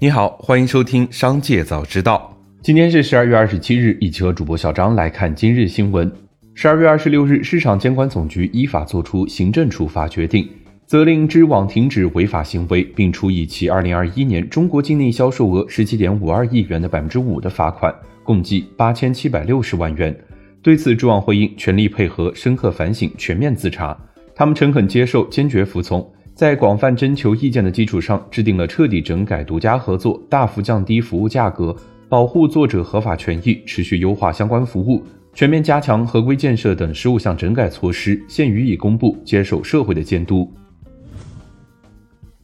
你好，欢迎收听《商界早知道》。今天是十二月二十七日，一起和主播小张来看今日新闻。十二月二十六日，市场监管总局依法作出行政处罚决定，责令知网停止违法行为，并处以其二零二一年中国境内销售额十七点五二亿元的百分之五的罚款，共计八千七百六十万元。对此，知网回应全力配合、深刻反省、全面自查，他们诚恳接受、坚决服从。在广泛征求意见的基础上，制定了彻底整改独家合作、大幅降低服务价格、保护作者合法权益、持续优化相关服务、全面加强合规建设等十五项整改措施，现予以公布，接受社会的监督。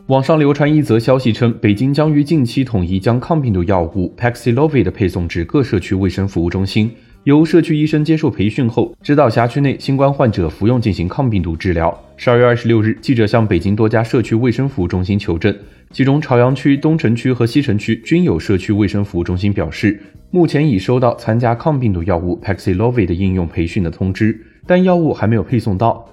网上流传一则消息称，北京将于近期统一将抗病毒药物 Paxlovid 配送至各社区卫生服务中心。由社区医生接受培训后，指导辖区内新冠患者服用进行抗病毒治疗。十二月二十六日，记者向北京多家社区卫生服务中心求证，其中朝阳区、东城区和西城区均有社区卫生服务中心表示，目前已收到参加抗病毒药物 Paxlovid 的应用培训的通知，但药物还没有配送到。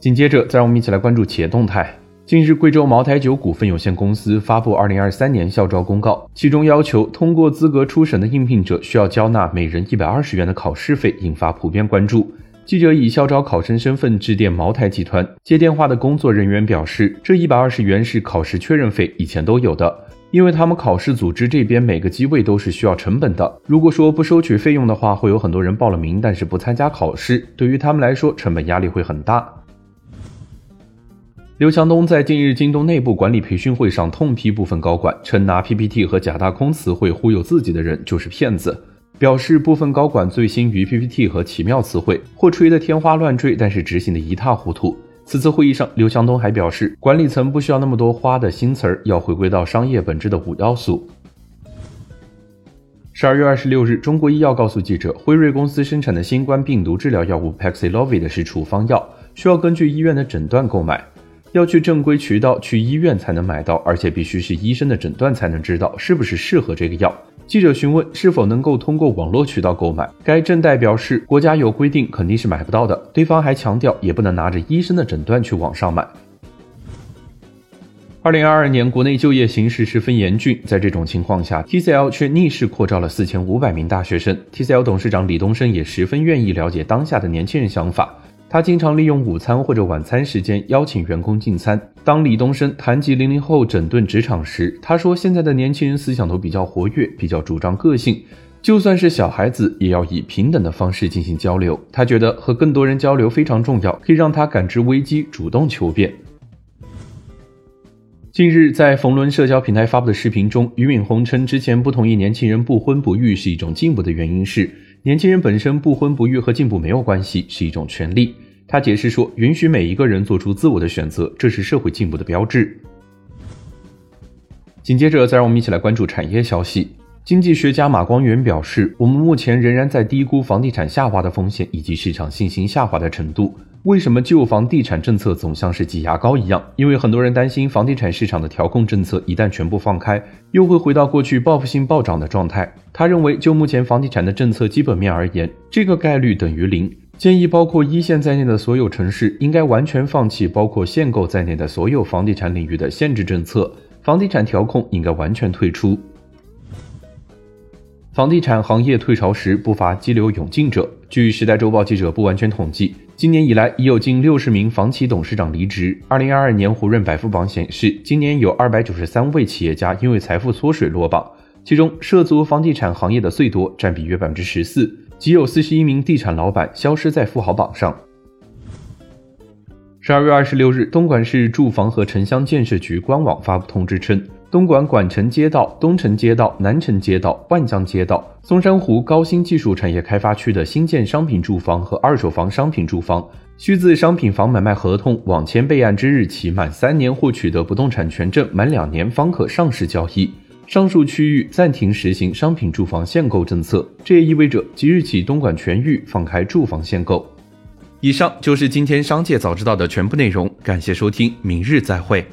紧接着，再让我们一起来关注企业动态。近日，贵州茅台酒股份有限公司发布二零二三年校招公告，其中要求通过资格初审的应聘者需要交纳每人一百二十元的考试费，引发普遍关注。记者以校招考生身份致电茅台集团，接电话的工作人员表示，这一百二十元是考试确认费，以前都有的，因为他们考试组织这边每个机位都是需要成本的。如果说不收取费用的话，会有很多人报了名，但是不参加考试，对于他们来说，成本压力会很大。刘强东在近日京东内部管理培训会上痛批部分高管，称拿 PPT 和假大空词汇忽悠自己的人就是骗子，表示部分高管醉心于 PPT 和奇妙词汇，或吹得天花乱坠，但是执行的一塌糊涂。此次会议上，刘强东还表示，管理层不需要那么多花的新词儿，要回归到商业本质的五要素。十二月二十六日，中国医药告诉记者，辉瑞公司生产的新冠病毒治疗药物 Paxlovid 是处方药，需要根据医院的诊断购买。要去正规渠道，去医院才能买到，而且必须是医生的诊断才能知道是不是适合这个药。记者询问是否能够通过网络渠道购买，该正代表示国家有规定，肯定是买不到的。对方还强调，也不能拿着医生的诊断去网上买。二零二二年国内就业形势十分严峻，在这种情况下，TCL 却逆势扩招了四千五百名大学生。TCL 董事长李东生也十分愿意了解当下的年轻人想法。他经常利用午餐或者晚餐时间邀请员工进餐。当李东生谈及零零后整顿职场时，他说：“现在的年轻人思想都比较活跃，比较主张个性，就算是小孩子，也要以平等的方式进行交流。他觉得和更多人交流非常重要，可以让他感知危机，主动求变。”近日，在冯仑社交平台发布的视频中，俞敏洪称，之前不同意年轻人不婚不育是一种进步的原因是，年轻人本身不婚不育和进步没有关系，是一种权利。他解释说，允许每一个人做出自我的选择，这是社会进步的标志。紧接着，再让我们一起来关注产业消息。经济学家马光远表示，我们目前仍然在低估房地产下滑的风险以及市场信心下滑的程度。为什么旧房地产政策总像是挤牙膏一样？因为很多人担心，房地产市场的调控政策一旦全部放开，又会回到过去报复性暴涨的状态。他认为，就目前房地产的政策基本面而言，这个概率等于零。建议包括一线在内的所有城市应该完全放弃包括限购在内的所有房地产领域的限制政策，房地产调控应该完全退出。房地产行业退潮时不乏激流勇进者。据《时代周报》记者不完全统计，今年以来已有近六十名房企董事长离职。二零二二年胡润百富榜显示，今年有二百九十三位企业家因为财富缩水落榜，其中涉足房地产行业的最多，占比约百分之十四。仅有四十一名地产老板消失在富豪榜上。十二月二十六日，东莞市住房和城乡建设局官网发布通知称，东莞莞城街道、东城街道、南城街道、万江街道、松山湖高新技术产业开发区的新建商品住房和二手房商品住房，需自商品房买卖合同网签备案之日起满三年或取得不动产权证满两年方可上市交易。上述区域暂停实行商品住房限购政策，这也意味着即日起东莞全域放开住房限购。以上就是今天商界早知道的全部内容，感谢收听，明日再会。